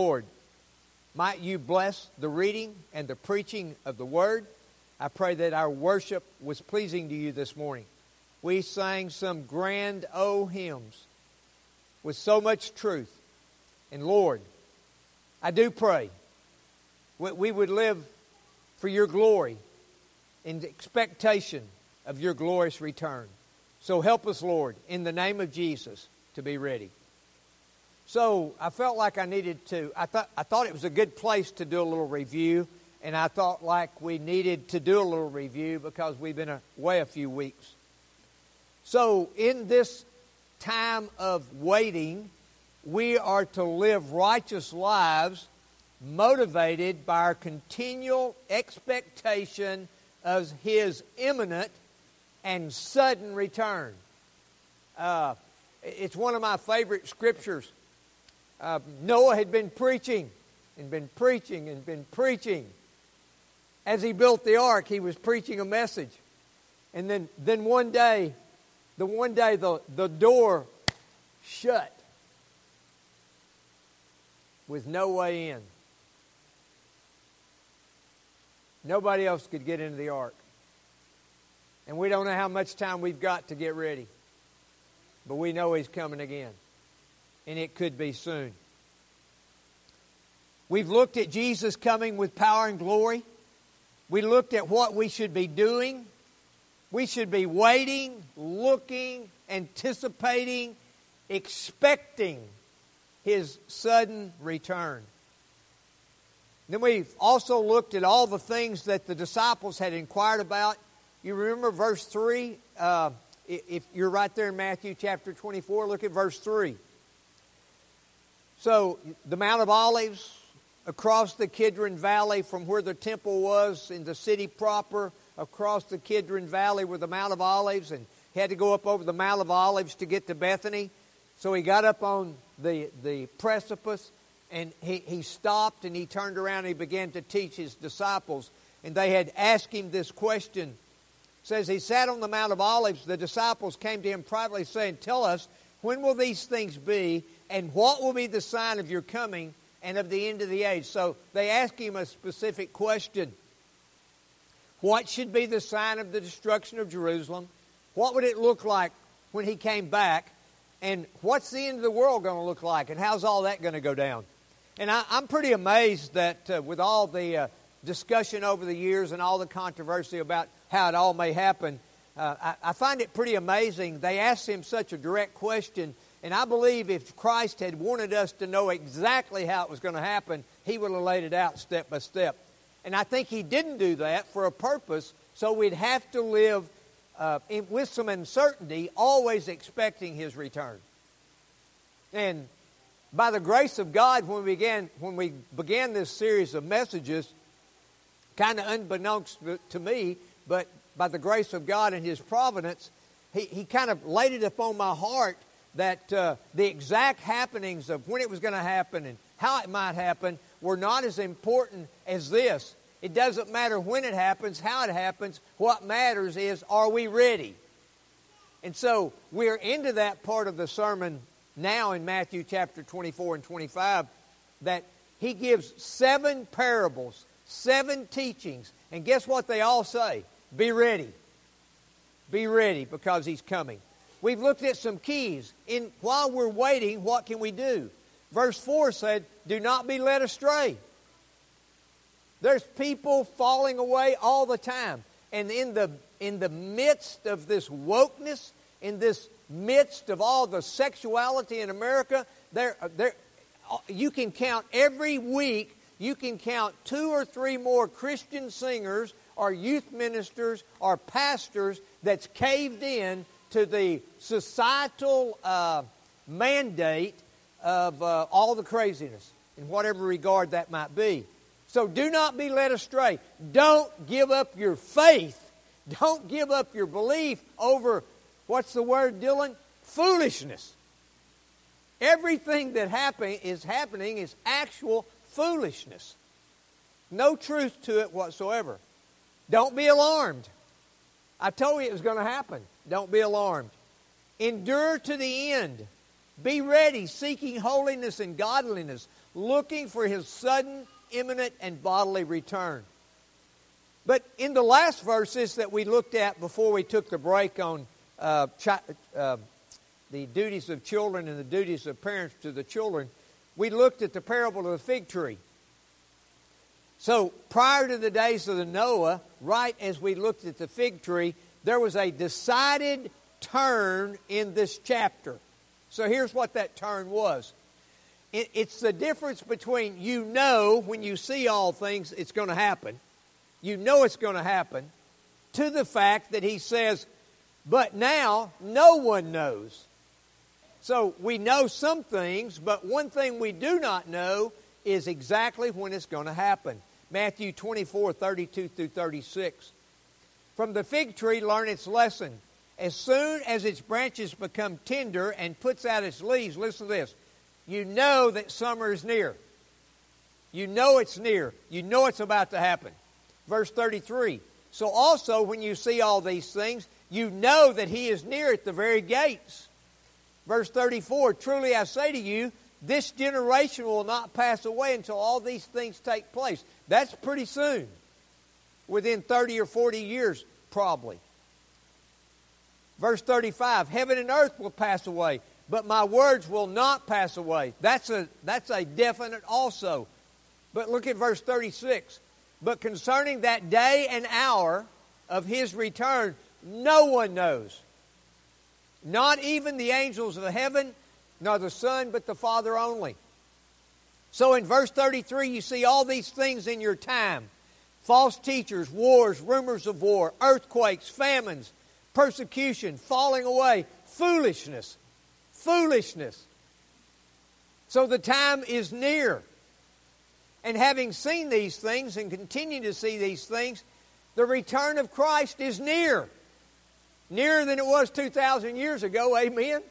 Lord, might you bless the reading and the preaching of the word. I pray that our worship was pleasing to you this morning. We sang some grand O hymns with so much truth. And Lord, I do pray we would live for your glory in expectation of your glorious return. So help us, Lord, in the name of Jesus, to be ready. So I felt like I needed to. I thought I thought it was a good place to do a little review, and I thought like we needed to do a little review because we've been away a few weeks. So in this time of waiting, we are to live righteous lives, motivated by our continual expectation of His imminent and sudden return. Uh, it's one of my favorite scriptures uh, Noah had been preaching and been preaching and been preaching. As he built the ark, he was preaching a message. And then, then one day, the one day the, the door shut with no way in. Nobody else could get into the ark. And we don't know how much time we've got to get ready. But we know he's coming again and it could be soon. We've looked at Jesus coming with power and glory. We looked at what we should be doing. We should be waiting, looking, anticipating, expecting his sudden return. Then we've also looked at all the things that the disciples had inquired about. You remember verse 3? Uh, if you're right there in Matthew chapter 24, look at verse 3. So, the Mount of Olives, across the Kidron Valley from where the temple was in the city proper, across the Kidron Valley where the Mount of Olives, and he had to go up over the Mount of Olives to get to Bethany. So he got up on the, the precipice and he, he stopped and he turned around and he began to teach his disciples. And they had asked him this question. It says he sat on the Mount of Olives. The disciples came to him privately saying, Tell us, when will these things be? And what will be the sign of your coming and of the end of the age? So they ask him a specific question. What should be the sign of the destruction of Jerusalem? What would it look like when he came back? And what's the end of the world going to look like? And how's all that going to go down? And I, am pretty amazed that uh, with all the uh, discussion over the years and all the controversy about how it all may happen, uh, I, I find it pretty amazing. They asked him such a direct question and I believe if Christ had wanted us to know exactly how it was going to happen, He would have laid it out step by step. And I think He didn't do that for a purpose, so we'd have to live uh, in, with some uncertainty, always expecting His return. And by the grace of God, when we began, when we began this series of messages, kind of unbeknownst to me, but by the grace of God and His providence, He, he kind of laid it upon my heart that uh, the exact happenings of when it was going to happen and how it might happen were not as important as this. It doesn't matter when it happens, how it happens. What matters is, are we ready? And so we're into that part of the sermon now in Matthew chapter 24 and 25 that he gives seven parables, seven teachings. And guess what they all say? Be ready. Be ready because he's coming. We've looked at some keys. In while we're waiting, what can we do? Verse 4 said, "Do not be led astray." There's people falling away all the time. And in the in the midst of this wokeness, in this midst of all the sexuality in America, there there you can count every week you can count two or three more Christian singers or youth ministers or pastors that's caved in to the societal uh, mandate of uh, all the craziness in whatever regard that might be. So do not be led astray. Don't give up your faith. Don't give up your belief over, what's the word, Dylan? Foolishness. Everything that happen, is happening is actual foolishness. No truth to it whatsoever. Don't be alarmed. I told you it was going to happen. Don't be alarmed. Endure to the end. Be ready, seeking holiness and godliness. looking for his sudden, imminent, and bodily return. But in the last verses that we looked at before we took the break on uh, chi- uh, the duties of children and the duties of parents to the children, we looked at the parable of the fig tree. So prior to the days of the Noah, right as we looked at the fig tree, there was a decided turn in this chapter. So here's what that turn was. It, it's the difference between you know when you see all things it's going to happen, you know it's going to happen, to the fact that he says, but now no one knows. So we know some things, but one thing we do not know is exactly when it's going to happen. Matthew 24, 32 through 36. From the fig tree, learn its lesson. As soon as its branches become tender and puts out its leaves, listen to this. You know that summer is near. You know it's near. You know it's about to happen. Verse 33. So also, when you see all these things, you know that he is near at the very gates. Verse 34 Truly I say to you, this generation will not pass away until all these things take place. That's pretty soon. Within 30 or 40 years, probably. Verse 35 Heaven and earth will pass away, but my words will not pass away. That's a, that's a definite also. But look at verse 36. But concerning that day and hour of his return, no one knows. Not even the angels of heaven, nor the Son, but the Father only. So in verse 33, you see all these things in your time false teachers, wars, rumors of war, earthquakes, famines, persecution, falling away, foolishness. Foolishness. So the time is near. And having seen these things and continue to see these things, the return of Christ is near. Nearer than it was 2,000 years ago, amen?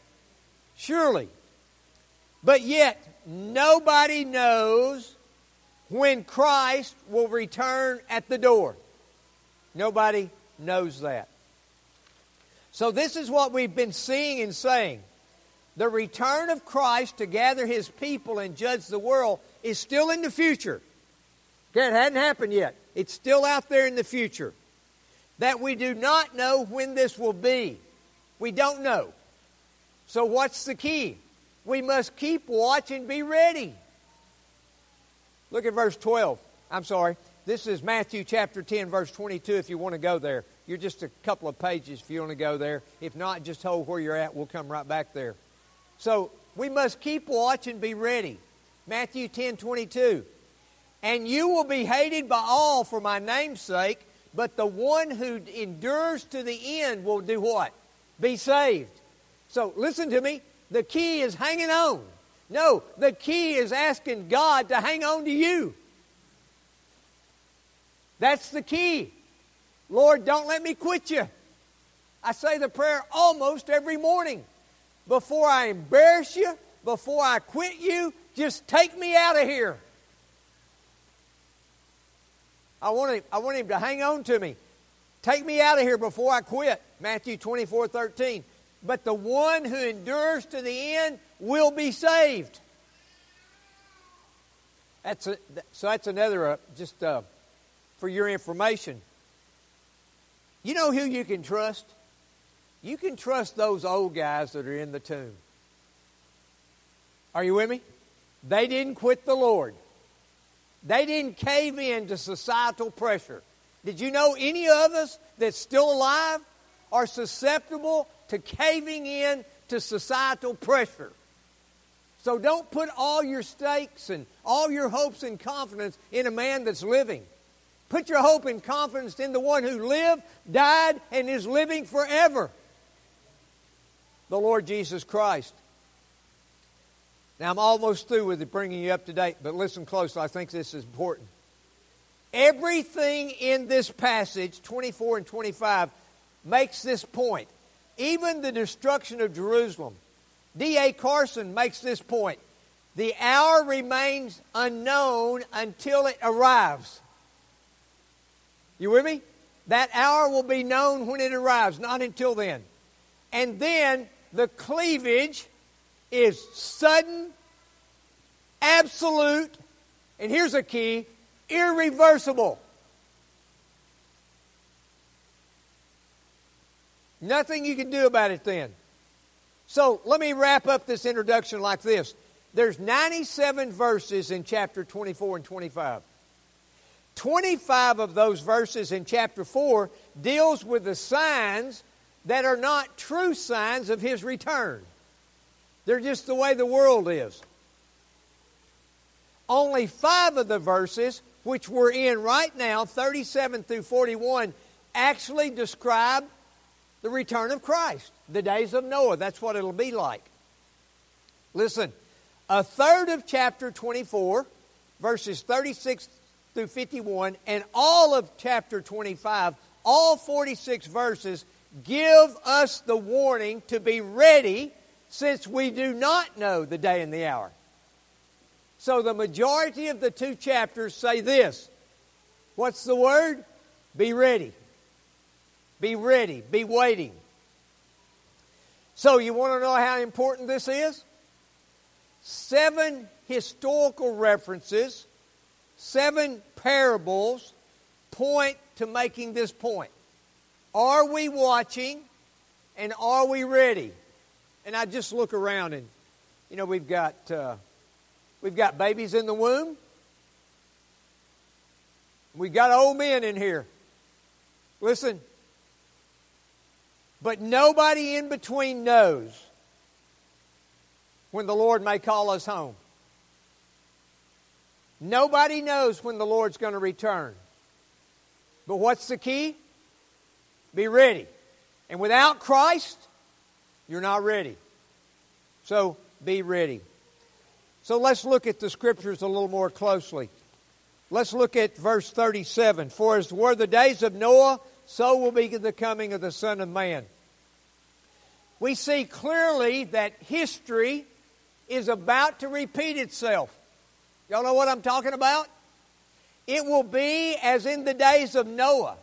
Surely. But yet, nobody knows when Christ will return at the door. Nobody knows that. So, this is what we've been seeing and saying. The return of Christ to gather his people and judge the world is still in the future. It hadn't happened yet. It's still out there in the future. That we do not know when this will be. We don't know. So, what's the key? We must keep watch and be ready. Look at verse 12. I'm sorry. This is Matthew chapter 10, verse 22, if you want to go there. You're just a couple of pages if you want to go there. If not, just hold where you're at. We'll come right back there. So, we must keep watch and be ready. Matthew 10, 22. And you will be hated by all for my name's sake, but the one who endures to the end will do what? Be saved. So, listen to me. The key is hanging on. No, the key is asking God to hang on to you. That's the key. Lord, don't let me quit you. I say the prayer almost every morning. Before I embarrass you, before I quit you, just take me out of here. I want, him, I want him to hang on to me. Take me out of here before I quit. Matthew 24 13 but the one who endures to the end will be saved. That's a, so that's another, uh, just uh, for your information. You know who you can trust? You can trust those old guys that are in the tomb. Are you with me? They didn't quit the Lord. They didn't cave in to societal pressure. Did you know any of us that's still alive are susceptible to caving in to societal pressure. So don't put all your stakes and all your hopes and confidence in a man that's living. Put your hope and confidence in the one who lived, died, and is living forever the Lord Jesus Christ. Now, I'm almost through with it, bringing you up to date, but listen closely. I think this is important. Everything in this passage, 24 and 25, makes this point even the destruction of Jerusalem. D.A. Carson makes this point. The hour remains unknown until it arrives. You with me? That hour will be known when it arrives, not until then. And then the cleavage is sudden absolute, and here's a key irreversible. Nothing you can do about it then. So let me wrap up this introduction like this. There's 97 verses in chapter 24 and 25. 25 of those verses in chapter 4 deals with the signs that are not true signs of his return. They're just the way the world is. Only 5 of the verses which we're in right now, 37 through 41, actually describe the return of Christ, the days of Noah. That's what it'll be like. Listen, a third of chapter 24, verses 36 through 51, and all of chapter 25, all 46 verses, give us the warning to be ready since we do not know the day and the hour. So the majority of the two chapters say this. What's the word? Be ready. Be ready. Be waiting. So, you want to know how important this is? Seven historical references, seven parables point to making this point. Are we watching and are we ready? And I just look around and, you know, we've got, uh, we've got babies in the womb. We've got old men in here. Listen, but nobody in between knows when the Lord may call us home. Nobody knows when the Lord's going to return. But what's the key? Be ready. And without Christ, you're not ready. So be ready. So let's look at the scriptures a little more closely. Let's look at verse 37. For as were the days of Noah, so will be the coming of the Son of Man. We see clearly that history is about to repeat itself. Y'all know what I'm talking about? It will be as in the days of Noah.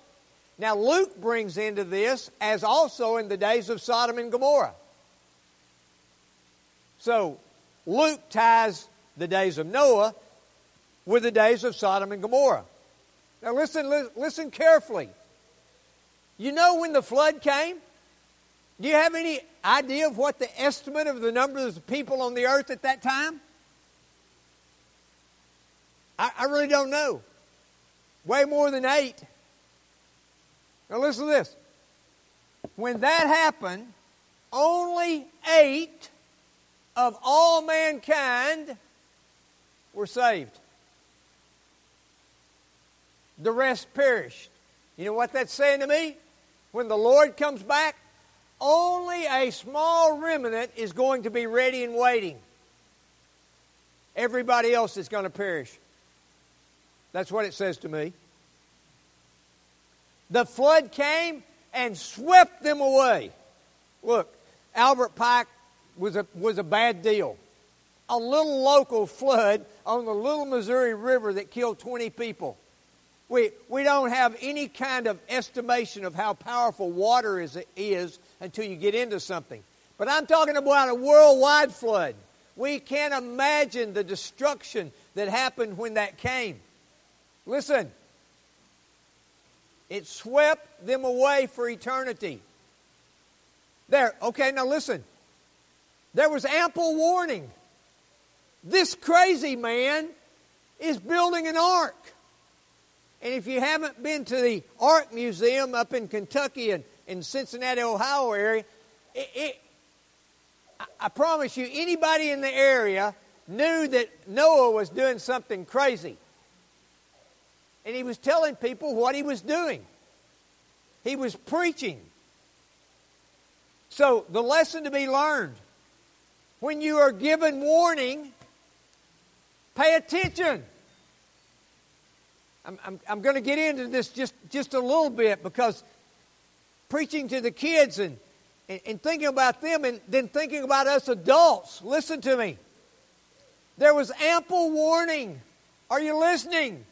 Now, Luke brings into this as also in the days of Sodom and Gomorrah. So, Luke ties the days of Noah with the days of Sodom and Gomorrah. Now, listen, listen carefully. You know when the flood came? Do you have any idea of what the estimate of the number of people on the earth at that time? I, I really don't know. Way more than eight. Now listen to this. When that happened, only eight of all mankind were saved. The rest perished. You know what that's saying to me? When the Lord comes back, only a small remnant is going to be ready and waiting. Everybody else is going to perish. That's what it says to me. The flood came and swept them away. Look, Albert Pike was a, was a bad deal. A little local flood on the Little Missouri River that killed 20 people. We, we don't have any kind of estimation of how powerful water is, is until you get into something. But I'm talking about a worldwide flood. We can't imagine the destruction that happened when that came. Listen, it swept them away for eternity. There, okay, now listen. There was ample warning. This crazy man is building an ark. And if you haven't been to the Ark Museum up in Kentucky and in Cincinnati, Ohio area, it, it, I promise you, anybody in the area knew that Noah was doing something crazy. And he was telling people what he was doing. He was preaching. So, the lesson to be learned when you are given warning, pay attention. I'm, I'm, I'm going to get into this just, just a little bit because preaching to the kids and, and, and thinking about them and then thinking about us adults, listen to me. There was ample warning. Are you listening?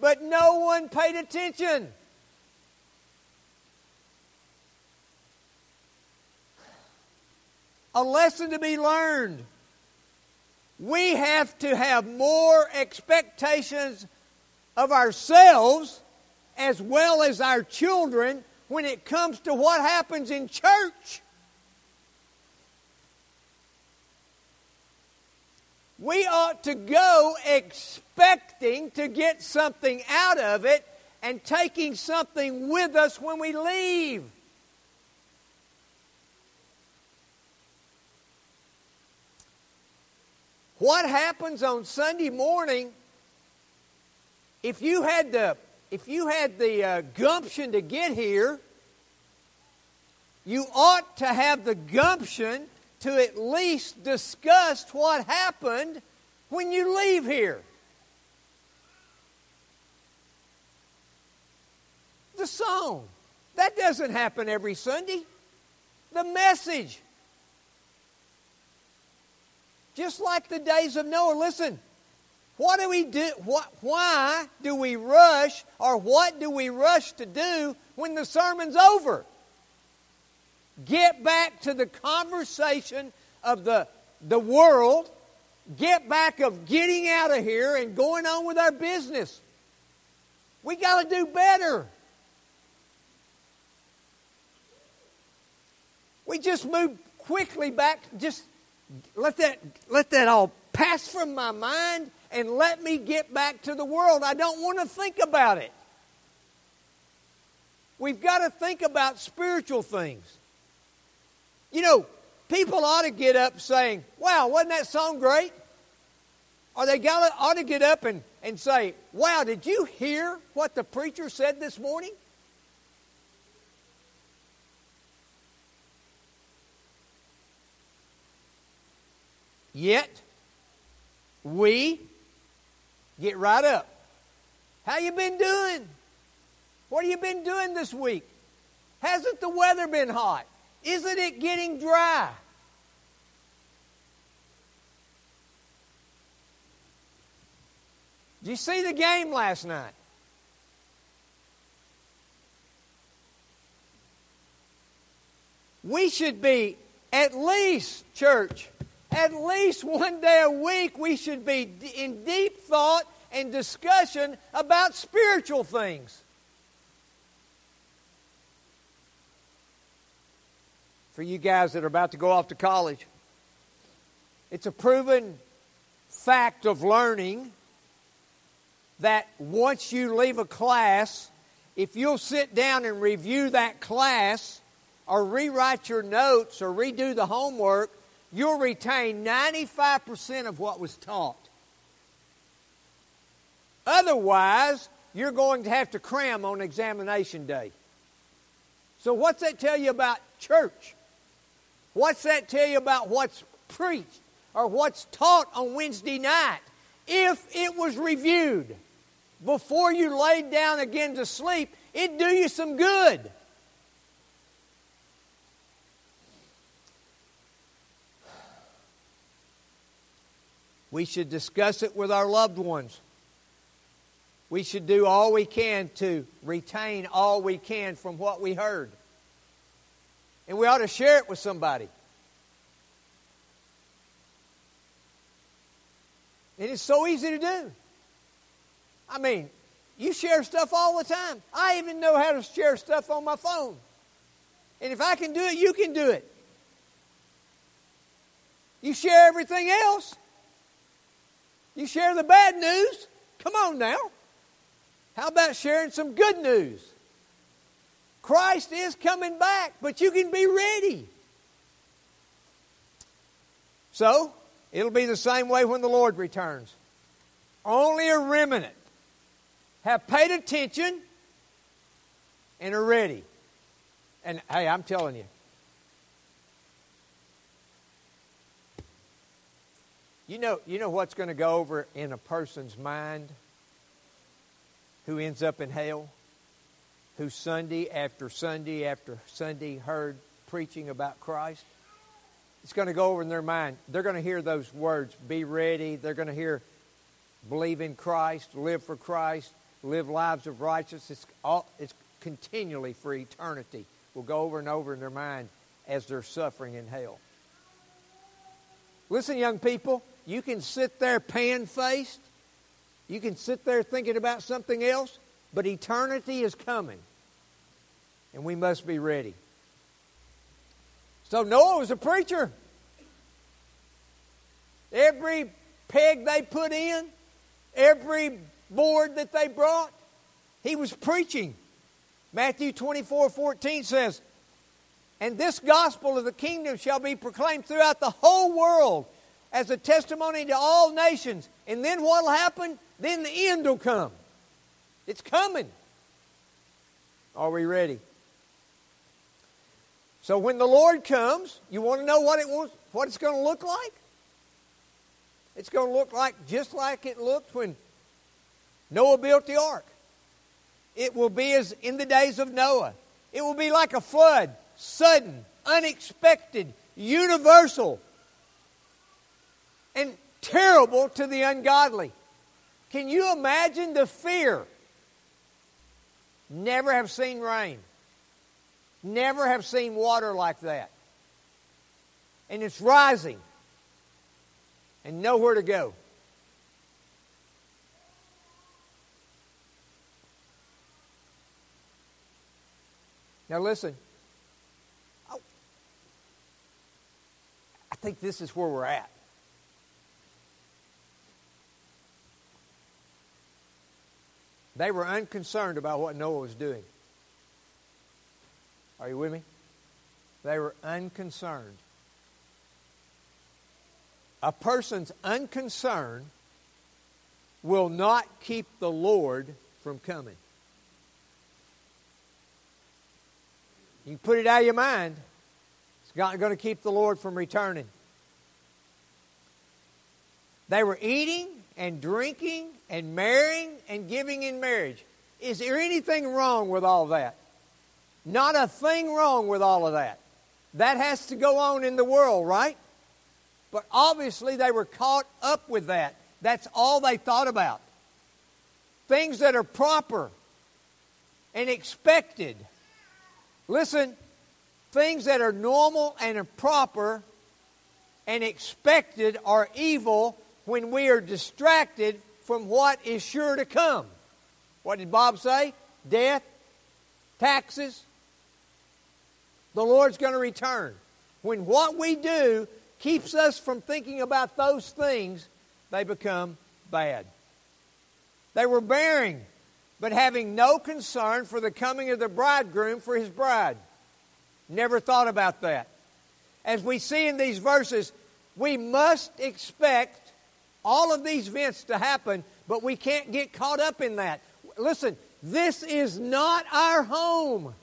But no one paid attention. A lesson to be learned. we have to have more expectations of ourselves as well as our children when it comes to what happens in church. We ought to go expecting to get something out of it and taking something with us when we leave. What happens on Sunday morning if you had the if you had the uh, gumption to get here, you ought to have the gumption to at least discuss what happened when you leave here. The song. That doesn't happen every Sunday. The message. Just like the days of Noah. Listen, what do we do? What, why do we rush, or what do we rush to do when the sermon's over? Get back to the conversation of the, the world. Get back of getting out of here and going on with our business. We got to do better. We just move quickly back. Just let that let that all pass from my mind and let me get back to the world. I don't want to think about it. We've got to think about spiritual things. You know, people ought to get up saying, Wow, wasn't that song great? Or they got ought to get up and, and say, Wow, did you hear what the preacher said this morning? Yet, we get right up. How you been doing? What have you been doing this week? Hasn't the weather been hot? Isn't it getting dry? Did you see the game last night? We should be at least, church, at least one day a week, we should be in deep thought and discussion about spiritual things. for you guys that are about to go off to college. It's a proven fact of learning that once you leave a class, if you'll sit down and review that class or rewrite your notes or redo the homework, you'll retain 95% of what was taught. Otherwise, you're going to have to cram on examination day. So, what's that tell you about church? What's that tell you about what's preached or what's taught on Wednesday night? If it was reviewed before you laid down again to sleep, it'd do you some good. We should discuss it with our loved ones. We should do all we can to retain all we can from what we heard. And we ought to share it with somebody. And it's so easy to do. I mean, you share stuff all the time. I even know how to share stuff on my phone. And if I can do it, you can do it. You share everything else. You share the bad news. Come on now. How about sharing some good news? Christ is coming back, but you can be ready. So, it'll be the same way when the Lord returns. Only a remnant have paid attention and are ready. And hey, I'm telling you, you know, you know what's going to go over in a person's mind who ends up in hell? who Sunday after Sunday after Sunday heard preaching about Christ, it's going to go over in their mind. They're going to hear those words be ready. They're going to hear believe in Christ, live for Christ, live lives of righteousness. It's, all, it's continually for eternity. Will go over and over in their mind as they're suffering in hell. Listen, young people, you can sit there pan faced, you can sit there thinking about something else, but eternity is coming. And we must be ready. So Noah was a preacher. Every peg they put in, every board that they brought, he was preaching. Matthew 24 14 says, And this gospel of the kingdom shall be proclaimed throughout the whole world as a testimony to all nations. And then what will happen? Then the end will come. It's coming. Are we ready? So when the Lord comes, you want to know what it what it's going to look like? It's going to look like just like it looked when Noah built the ark. It will be as in the days of Noah. It will be like a flood, sudden, unexpected, universal, and terrible to the ungodly. Can you imagine the fear? Never have seen rain. Never have seen water like that. And it's rising. And nowhere to go. Now listen. I think this is where we're at. They were unconcerned about what Noah was doing. Are you with me? They were unconcerned. A person's unconcern will not keep the Lord from coming. You put it out of your mind. It's not going to keep the Lord from returning. They were eating and drinking and marrying and giving in marriage. Is there anything wrong with all that? Not a thing wrong with all of that. That has to go on in the world, right? But obviously they were caught up with that. That's all they thought about. Things that are proper and expected Listen, things that are normal and proper and expected are evil when we are distracted from what is sure to come. What did Bob say? Death, taxes. The Lord's going to return. When what we do keeps us from thinking about those things, they become bad. They were bearing but having no concern for the coming of the bridegroom for his bride. Never thought about that. As we see in these verses, we must expect all of these events to happen, but we can't get caught up in that. Listen, this is not our home.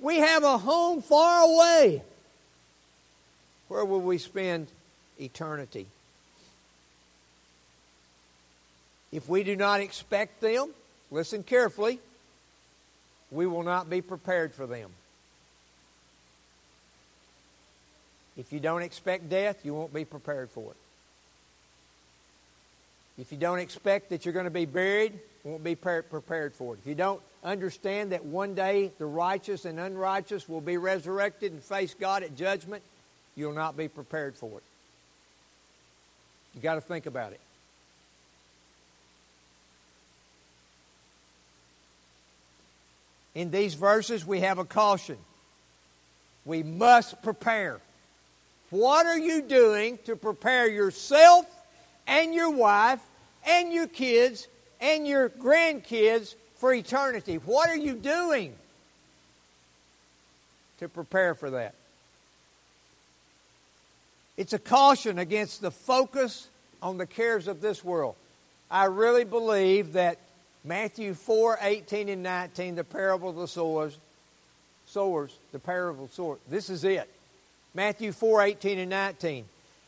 We have a home far away. Where will we spend eternity? If we do not expect them, listen carefully, we will not be prepared for them. If you don't expect death, you won't be prepared for it. If you don't expect that you're going to be buried, you won't be prepared for it. If you don't understand that one day the righteous and unrighteous will be resurrected and face God at judgment, you'll not be prepared for it. You got to think about it. in these verses, we have a caution. We must prepare. What are you doing to prepare yourself and your wife and your kids and your grandkids for eternity? What are you doing to prepare for that? It's a caution against the focus on the cares of this world. I really believe that Matthew 4, 18 and 19, the parable of the sowers, sowers, the parable of the sowers. This is it. Matthew 4, 18 and 19.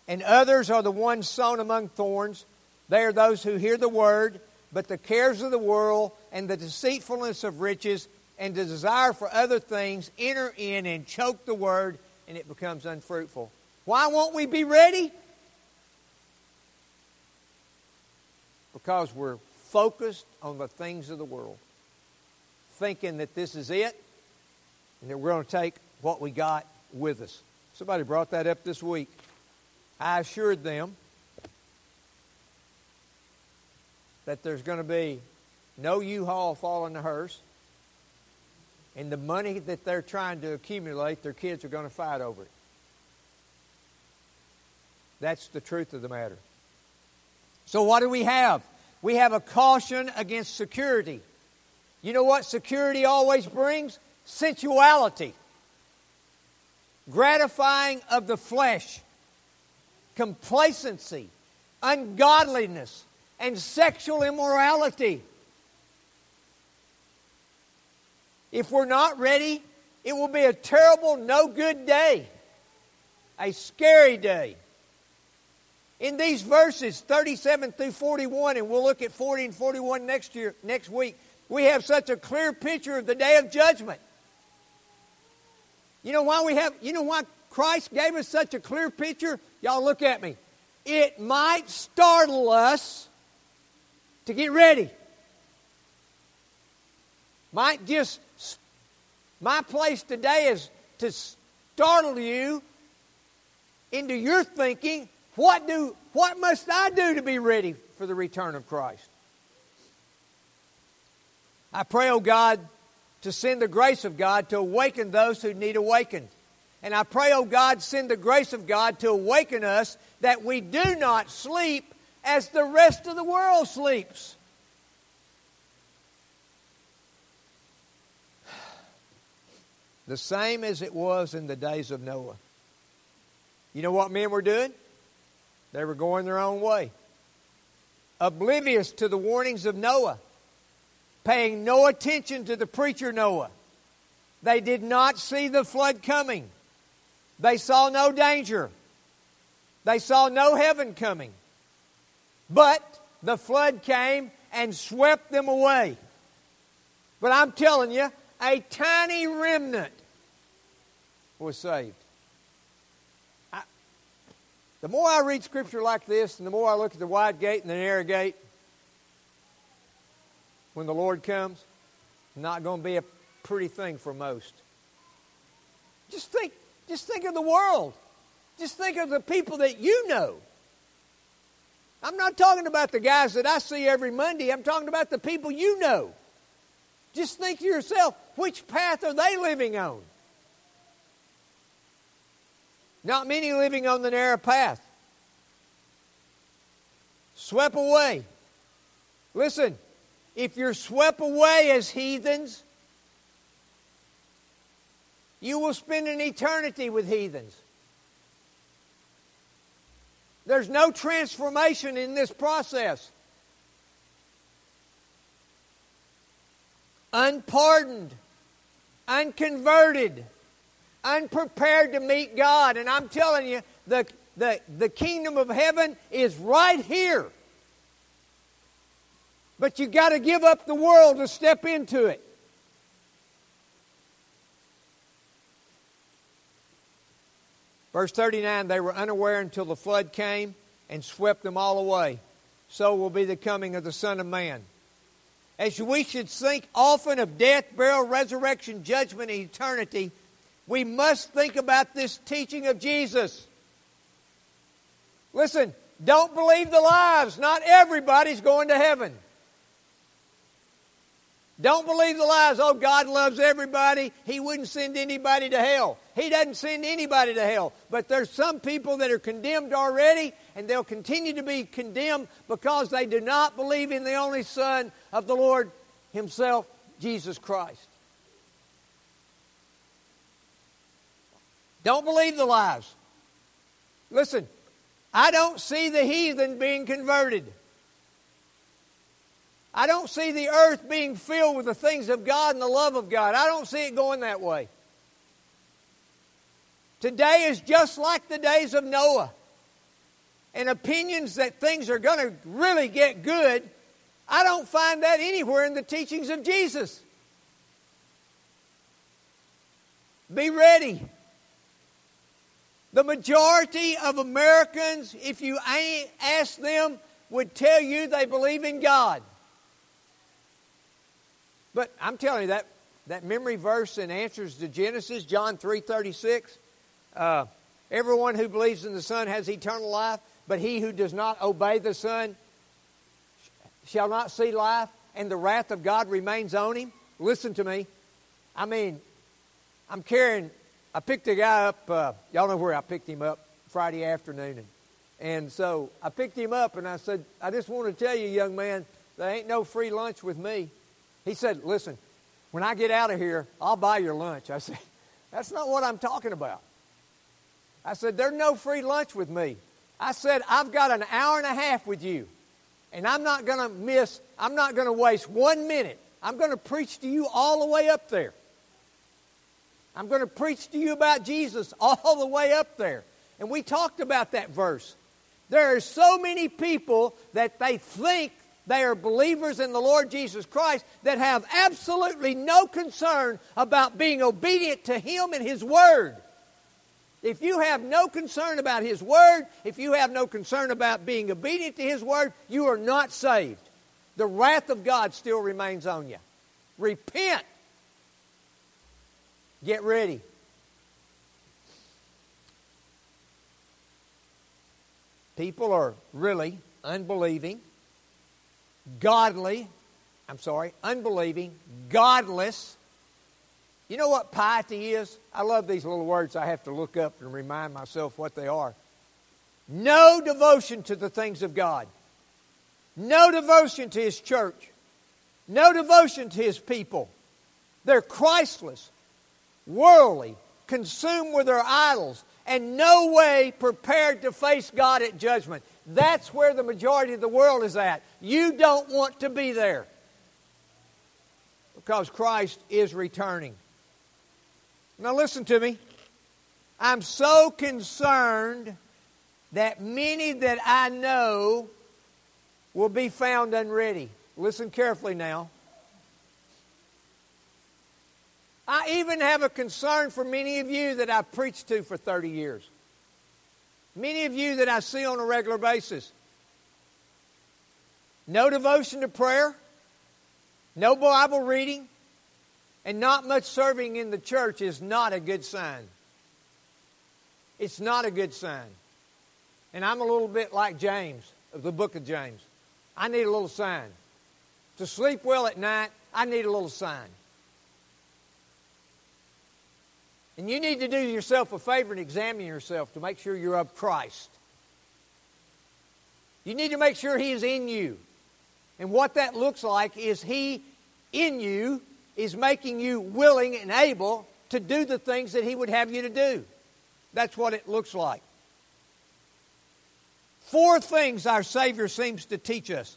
And others are the ones sown among thorns. They are those who hear the word, but the cares of the world and the deceitfulness of riches and the desire for other things enter in and choke the word, and it becomes unfruitful. Why won't we be ready? Because we're focused on the things of the world, thinking that this is it and that we're going to take what we got with us. Somebody brought that up this week. I assured them that there's going to be no U-Haul falling the hearse, and the money that they're trying to accumulate, their kids are going to fight over it. That's the truth of the matter. So, what do we have? We have a caution against security. You know what security always brings? Sensuality, gratifying of the flesh complacency, ungodliness, and sexual immorality. If we're not ready, it will be a terrible, no good day, a scary day. In these verses, 37 through 41, and we'll look at 40 and 41 next year, next week, we have such a clear picture of the day of judgment. You know why we have, you know why Christ gave us such a clear picture? Y'all look at me. It might startle us to get ready. Might just, my place today is to startle you into your thinking what, do, what must I do to be ready for the return of Christ? I pray, oh God, to send the grace of God to awaken those who need awakened. And I pray, oh God, send the grace of God to awaken us that we do not sleep as the rest of the world sleeps. The same as it was in the days of Noah. You know what men were doing? They were going their own way, oblivious to the warnings of Noah, paying no attention to the preacher Noah. They did not see the flood coming. They saw no danger. They saw no heaven coming. But the flood came and swept them away. But I'm telling you, a tiny remnant was saved. The more I read scripture like this, and the more I look at the wide gate and the narrow gate, when the Lord comes, not going to be a pretty thing for most. Just think, just think of the world. Just think of the people that you know. I'm not talking about the guys that I see every Monday. I'm talking about the people you know. Just think to yourself, which path are they living on? Not many living on the narrow path. Swept away. Listen, if you're swept away as heathens, you will spend an eternity with heathens. There's no transformation in this process. Unpardoned, unconverted, unprepared to meet God. And I'm telling you, the, the, the kingdom of heaven is right here. But you've got to give up the world to step into it. Verse 39 they were unaware until the flood came and swept them all away. So will be the coming of the Son of Man. As we should think often of death, burial, resurrection, judgment, and eternity, we must think about this teaching of Jesus. Listen, don't believe the lies. Not everybody's going to heaven. Don't believe the lies. Oh, God loves everybody. He wouldn't send anybody to hell. He doesn't send anybody to hell. But there's some people that are condemned already, and they'll continue to be condemned because they do not believe in the only Son of the Lord Himself, Jesus Christ. Don't believe the lies. Listen, I don't see the heathen being converted. I don't see the earth being filled with the things of God and the love of God. I don't see it going that way. Today is just like the days of Noah. And opinions that things are going to really get good, I don't find that anywhere in the teachings of Jesus. Be ready. The majority of Americans, if you ask them, would tell you they believe in God. But I'm telling you that that memory verse in answers to Genesis, John 3:36, uh, everyone who believes in the Son has eternal life, but he who does not obey the Son shall not see life, and the wrath of God remains on him. Listen to me. I mean, I'm carrying, I picked a guy up, uh, y'all know where I picked him up Friday afternoon. And, and so I picked him up and I said, I just want to tell you, young man, there ain't no free lunch with me. He said, Listen, when I get out of here, I'll buy your lunch. I said, That's not what I'm talking about. I said, There's no free lunch with me. I said, I've got an hour and a half with you, and I'm not going to miss, I'm not going to waste one minute. I'm going to preach to you all the way up there. I'm going to preach to you about Jesus all the way up there. And we talked about that verse. There are so many people that they think they are believers in the Lord Jesus Christ that have absolutely no concern about being obedient to Him and His Word. If you have no concern about His Word, if you have no concern about being obedient to His Word, you are not saved. The wrath of God still remains on you. Repent. Get ready. People are really unbelieving, godly, I'm sorry, unbelieving, godless. You know what piety is? I love these little words I have to look up and remind myself what they are. No devotion to the things of God. No devotion to His church. No devotion to His people. They're Christless, worldly, consumed with their idols, and no way prepared to face God at judgment. That's where the majority of the world is at. You don't want to be there because Christ is returning. Now, listen to me. I'm so concerned that many that I know will be found unready. Listen carefully now. I even have a concern for many of you that I've preached to for 30 years. Many of you that I see on a regular basis. No devotion to prayer, no Bible reading, and not much serving in the church is not a good sign. It's not a good sign. And I'm a little bit like James, of the book of James. I need a little sign. To sleep well at night, I need a little sign. And you need to do yourself a favor and examine yourself to make sure you're of Christ. You need to make sure He is in you. And what that looks like is He in you is making you willing and able to do the things that He would have you to do. That's what it looks like. Four things our Savior seems to teach us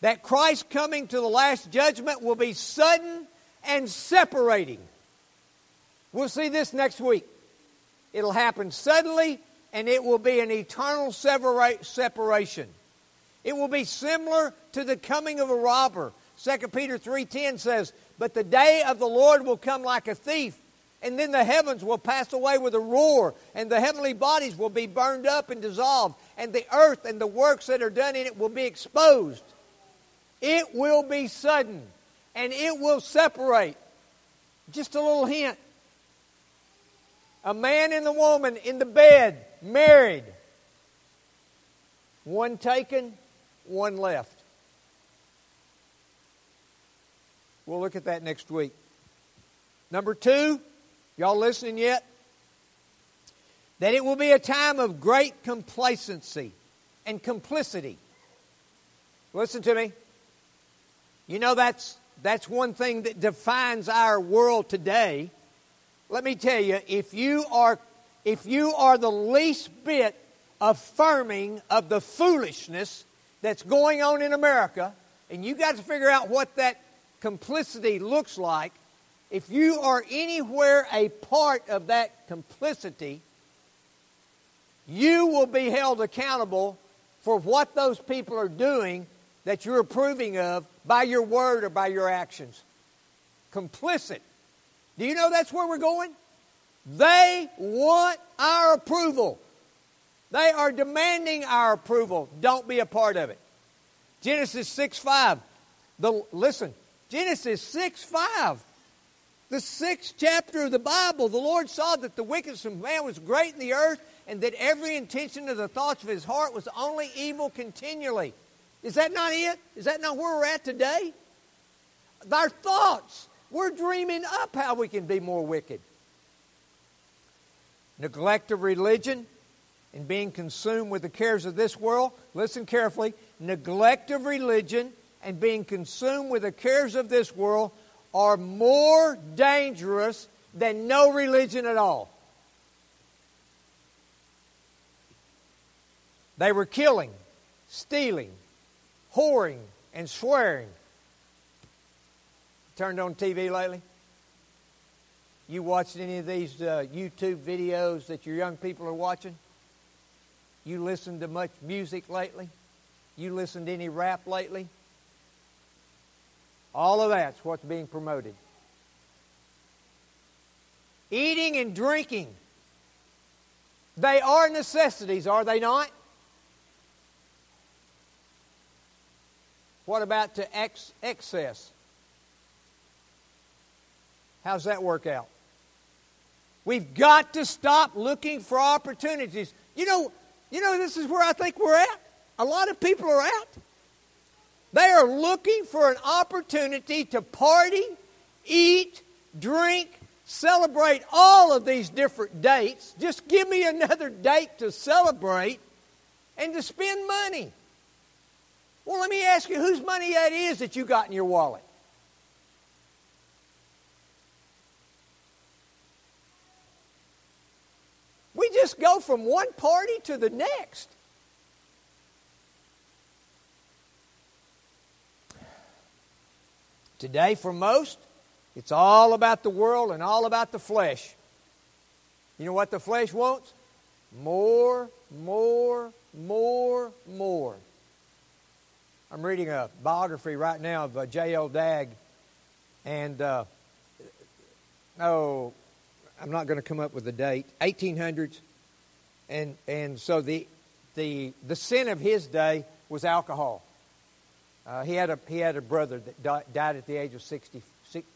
that Christ coming to the last judgment will be sudden and separating. We'll see this next week. It'll happen suddenly, and it will be an eternal separation. It will be similar to the coming of a robber. 2 Peter 3:10 says, "But the day of the Lord will come like a thief, and then the heavens will pass away with a roar, and the heavenly bodies will be burned up and dissolved, and the earth and the works that are done in it will be exposed. It will be sudden, and it will separate." Just a little hint a man and a woman in the bed, married. One taken, one left. We'll look at that next week. Number two, y'all listening yet? That it will be a time of great complacency and complicity. Listen to me. You know that's that's one thing that defines our world today let me tell you, if you are if you are the least bit affirming of the foolishness that's going on in America, and you got to figure out what that complicity looks like, if you are anywhere a part of that complicity, you will be held accountable for what those people are doing that you're approving of by your word or by your actions. Complicit. Do you know that's where we're going? They want our approval. They are demanding our approval. Don't be a part of it. Genesis 6 5. The, listen, Genesis 6 5. The sixth chapter of the Bible, the Lord saw that the wickedness of man was great in the earth, and that every intention of the thoughts of his heart was only evil continually. Is that not it? Is that not where we're at today? Our thoughts. We're dreaming up how we can be more wicked. Neglect of religion and being consumed with the cares of this world. Listen carefully. Neglect of religion and being consumed with the cares of this world are more dangerous than no religion at all. They were killing, stealing, whoring, and swearing. Turned on TV lately? You watched any of these uh, YouTube videos that your young people are watching? You listened to much music lately? You listened to any rap lately? All of that's what's being promoted. Eating and drinking. They are necessities, are they not? What about to ex- excess? How's that work out? We've got to stop looking for opportunities. You know, you know this is where I think we're at. A lot of people are at. They are looking for an opportunity to party, eat, drink, celebrate all of these different dates. Just give me another date to celebrate and to spend money. Well, let me ask you whose money that is that you got in your wallet? We just go from one party to the next. Today, for most, it's all about the world and all about the flesh. You know what the flesh wants? More, more, more, more. I'm reading a biography right now of uh, J.L. Dagg, and uh, oh, I'm not going to come up with the date. 1800s, and and so the the the sin of his day was alcohol. Uh, he had a he had a brother that died at the age of 60,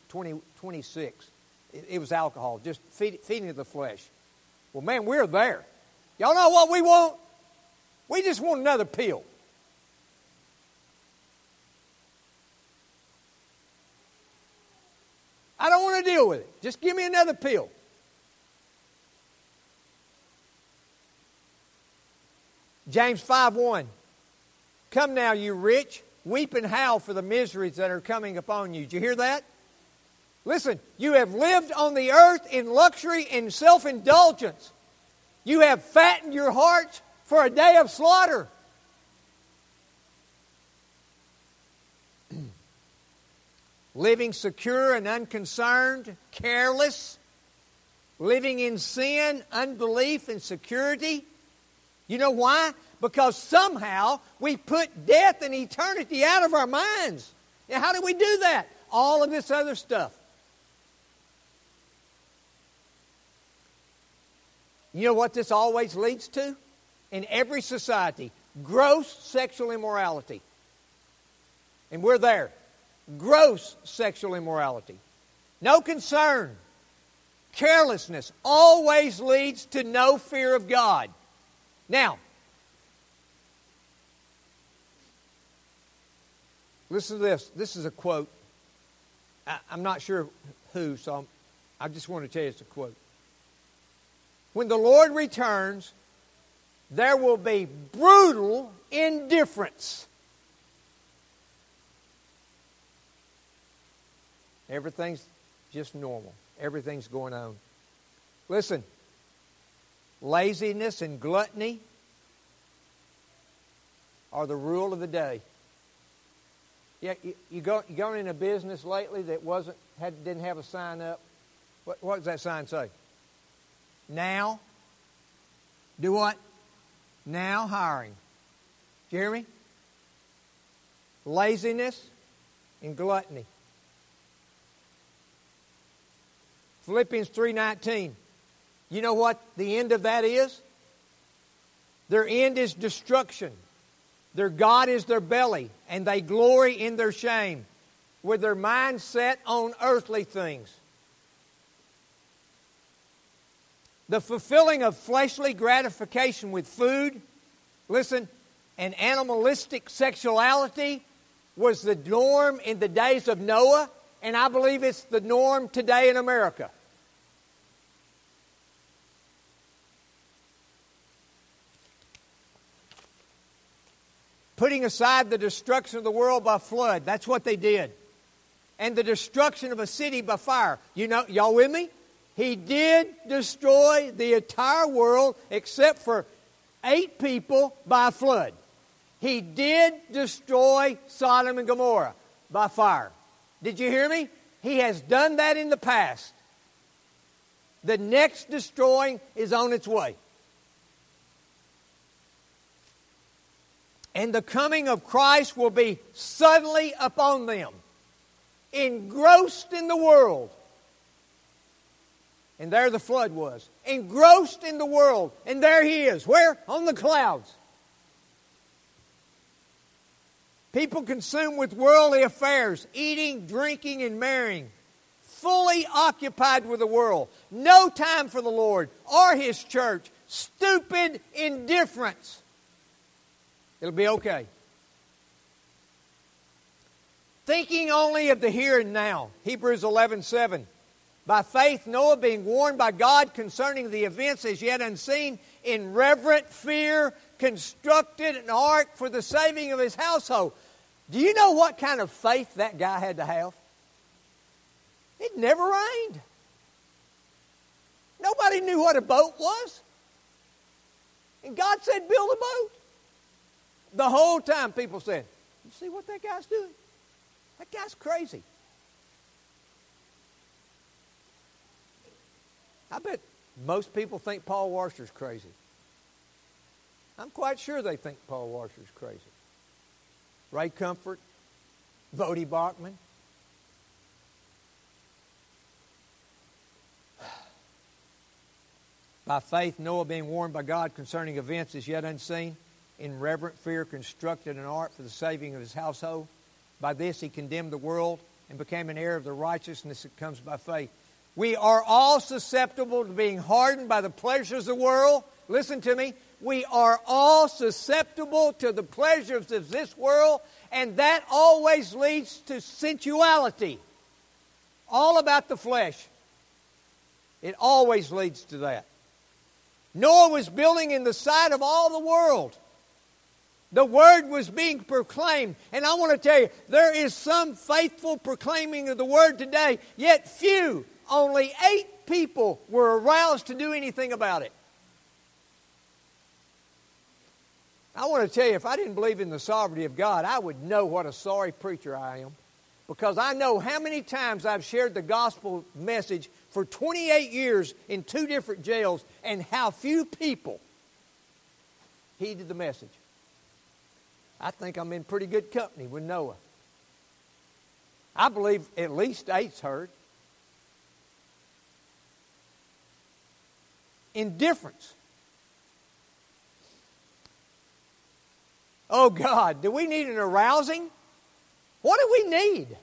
20, 26. It, it was alcohol, just feed, feeding the flesh. Well, man, we're there. Y'all know what we want? We just want another pill. I don't want to deal with it. Just give me another pill. James 5 1. Come now, you rich, weep and howl for the miseries that are coming upon you. Did you hear that? Listen, you have lived on the earth in luxury and self indulgence. You have fattened your hearts for a day of slaughter. living secure and unconcerned, careless, living in sin, unbelief, and security. You know why? Because somehow we put death and eternity out of our minds. Now, how do we do that? All of this other stuff. You know what this always leads to? In every society gross sexual immorality. And we're there gross sexual immorality. No concern. Carelessness always leads to no fear of God. Now, listen to this. This is a quote. I, am not sure who, so I'm, I just want to tell you it's a quote. When the Lord returns, there will be brutal indifference Everything's just normal. Everything's going on. Listen, laziness and gluttony are the rule of the day. Yeah, you, you go you going in a business lately that wasn't had didn't have a sign up. What, what does that sign say? Now, do what? Now hiring. Do you hear me? Laziness and gluttony. Philippians 3:19. You know what the end of that is? Their end is destruction. Their God is their belly, and they glory in their shame, with their mind set on earthly things. The fulfilling of fleshly gratification with food, listen, and animalistic sexuality was the norm in the days of Noah, and I believe it's the norm today in America. Putting aside the destruction of the world by flood, that's what they did. And the destruction of a city by fire. You know, y'all with me? He did destroy the entire world except for eight people by flood. He did destroy Sodom and Gomorrah by fire. Did you hear me? He has done that in the past. The next destroying is on its way. And the coming of Christ will be suddenly upon them, engrossed in the world. And there the flood was, engrossed in the world. And there he is. Where? On the clouds. People consumed with worldly affairs, eating, drinking, and marrying, fully occupied with the world. No time for the Lord or His church. Stupid indifference. It'll be okay. Thinking only of the here and now. Hebrews 11 7. By faith, Noah, being warned by God concerning the events as yet unseen, in reverent fear, constructed an ark for the saving of his household. Do you know what kind of faith that guy had to have? It never rained. Nobody knew what a boat was. And God said, build a boat. The whole time people said, You see what that guy's doing? That guy's crazy. I bet most people think Paul Washer's crazy. I'm quite sure they think Paul Washer's crazy. Ray Comfort, Voddie Baucham. By faith, Noah, being warned by God concerning events as yet unseen, in reverent fear constructed an ark for the saving of his household. By this he condemned the world and became an heir of the righteousness that comes by faith. We are all susceptible to being hardened by the pleasures of the world. Listen to me. We are all susceptible to the pleasures of this world, and that always leads to sensuality. All about the flesh. It always leads to that. Noah was building in the sight of all the world. The word was being proclaimed. And I want to tell you, there is some faithful proclaiming of the word today, yet few, only eight people were aroused to do anything about it. I want to tell you, if I didn't believe in the sovereignty of God, I would know what a sorry preacher I am. Because I know how many times I've shared the gospel message for 28 years in two different jails and how few people heeded the message. I think I'm in pretty good company with Noah. I believe at least eight's heard. Indifference. Oh God, do we need an arousing? What do we need?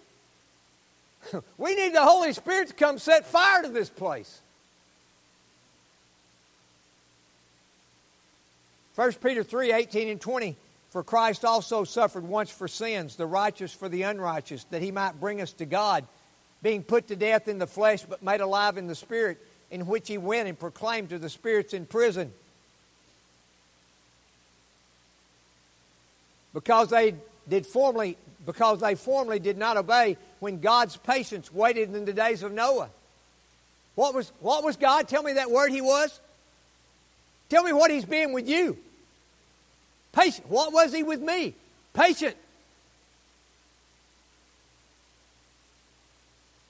we need the Holy Spirit to come set fire to this place. 1 Peter 3 18 and 20 for Christ also suffered once for sins, the righteous for the unrighteous, that he might bring us to God, being put to death in the flesh, but made alive in the Spirit, in which he went and proclaimed to the spirits in prison. Because they did formerly, because they formerly did not obey when God's patience waited in the days of Noah. What was, what was God? Tell me that word he was. Tell me what he's been with you. Patient. What was he with me? Patient.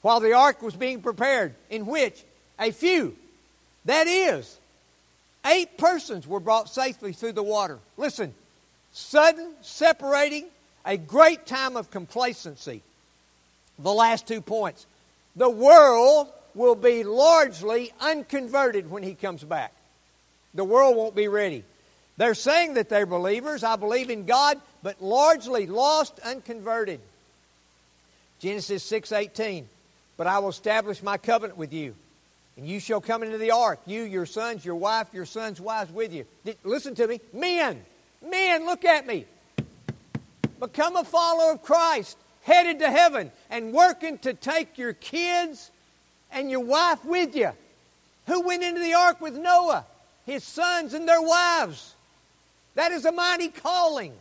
While the ark was being prepared, in which a few, that is, eight persons were brought safely through the water. Listen, sudden separating, a great time of complacency. The last two points. The world will be largely unconverted when he comes back. The world won't be ready. They're saying that they're believers. I believe in God, but largely lost, unconverted. Genesis 6:18. But I will establish my covenant with you, and you shall come into the ark, you, your sons, your wife, your sons' wives with you. Listen to me, men. Men, look at me. Become a follower of Christ, headed to heaven, and working to take your kids and your wife with you. Who went into the ark with Noah? His sons and their wives. That is a mighty calling.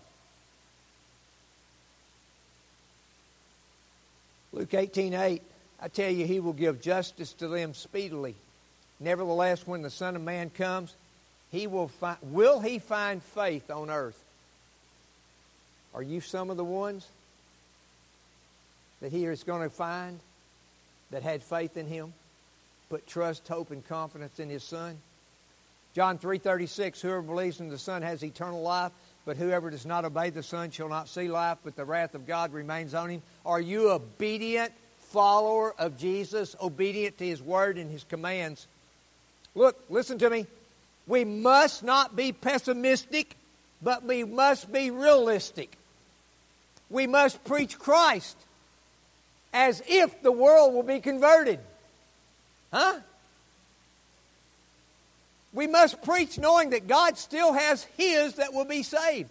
Luke 18 8, I tell you, he will give justice to them speedily. Nevertheless, when the Son of Man comes, he will find, will he find faith on earth? Are you some of the ones that he is going to find that had faith in him, put trust, hope, and confidence in his Son? John 3:36 Whoever believes in the Son has eternal life, but whoever does not obey the Son shall not see life, but the wrath of God remains on him. Are you obedient follower of Jesus, obedient to his word and his commands? Look, listen to me. We must not be pessimistic, but we must be realistic. We must preach Christ as if the world will be converted. Huh? We must preach knowing that God still has His that will be saved.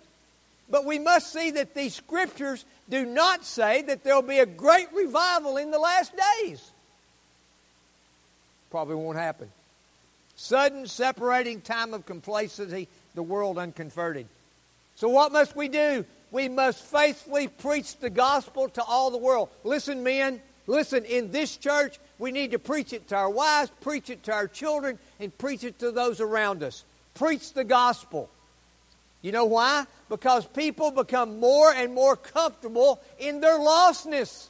But we must see that these scriptures do not say that there will be a great revival in the last days. Probably won't happen. Sudden separating time of complacency, the world unconverted. So, what must we do? We must faithfully preach the gospel to all the world. Listen, men, listen, in this church, we need to preach it to our wives, preach it to our children, and preach it to those around us. Preach the gospel. You know why? Because people become more and more comfortable in their lostness.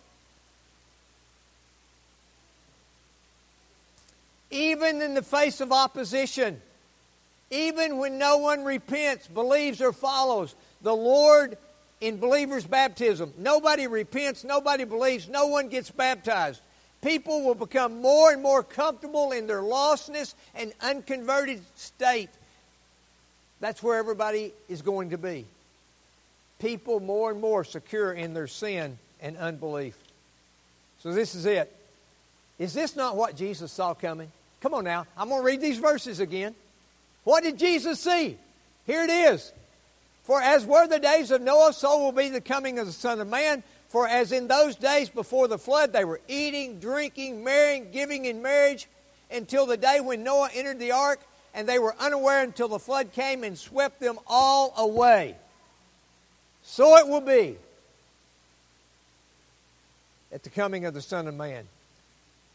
even in the face of opposition, even when no one repents, believes, or follows, the Lord in believers' baptism, nobody repents, nobody believes, no one gets baptized. People will become more and more comfortable in their lostness and unconverted state. That's where everybody is going to be. People more and more secure in their sin and unbelief. So, this is it. Is this not what Jesus saw coming? Come on now. I'm going to read these verses again. What did Jesus see? Here it is. For as were the days of Noah, so will be the coming of the Son of Man. For as in those days before the flood, they were eating, drinking, marrying, giving in marriage until the day when Noah entered the ark, and they were unaware until the flood came and swept them all away. So it will be at the coming of the Son of Man.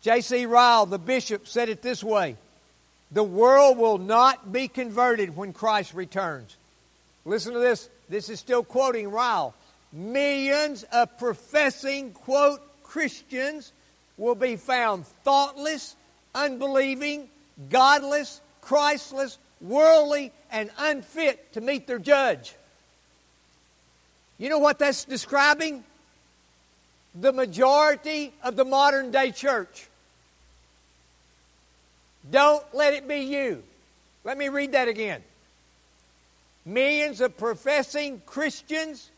J.C. Ryle, the bishop, said it this way The world will not be converted when Christ returns. Listen to this. This is still quoting Ryle. Millions of professing, quote, Christians will be found thoughtless, unbelieving, godless, Christless, worldly, and unfit to meet their judge. You know what that's describing? The majority of the modern day church. Don't let it be you. Let me read that again. Millions of professing Christians,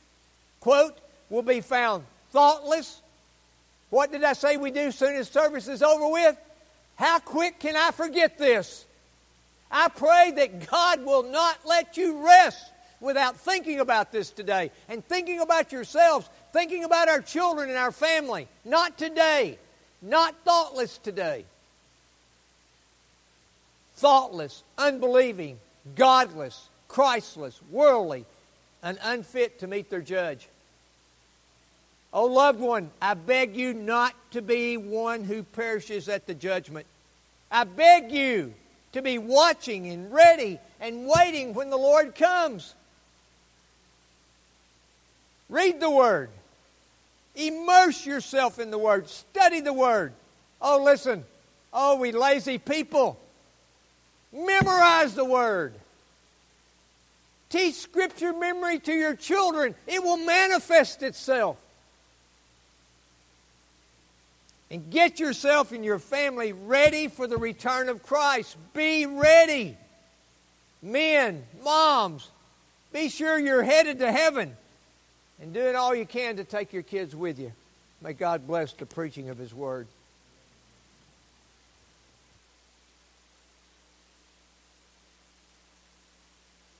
quote, will be found thoughtless. What did I say we do soon as service is over with? How quick can I forget this? I pray that God will not let you rest without thinking about this today and thinking about yourselves, thinking about our children and our family. Not today, not thoughtless today thoughtless, unbelieving, godless, Christless, worldly, and unfit to meet their judge. Oh, loved one, I beg you not to be one who perishes at the judgment. I beg you to be watching and ready and waiting when the Lord comes. Read the Word. Immerse yourself in the Word. Study the Word. Oh, listen. Oh, we lazy people. Memorize the Word. Teach Scripture memory to your children. It will manifest itself. And get yourself and your family ready for the return of Christ. Be ready. Men, moms, be sure you're headed to heaven. And doing all you can to take your kids with you. May God bless the preaching of His Word.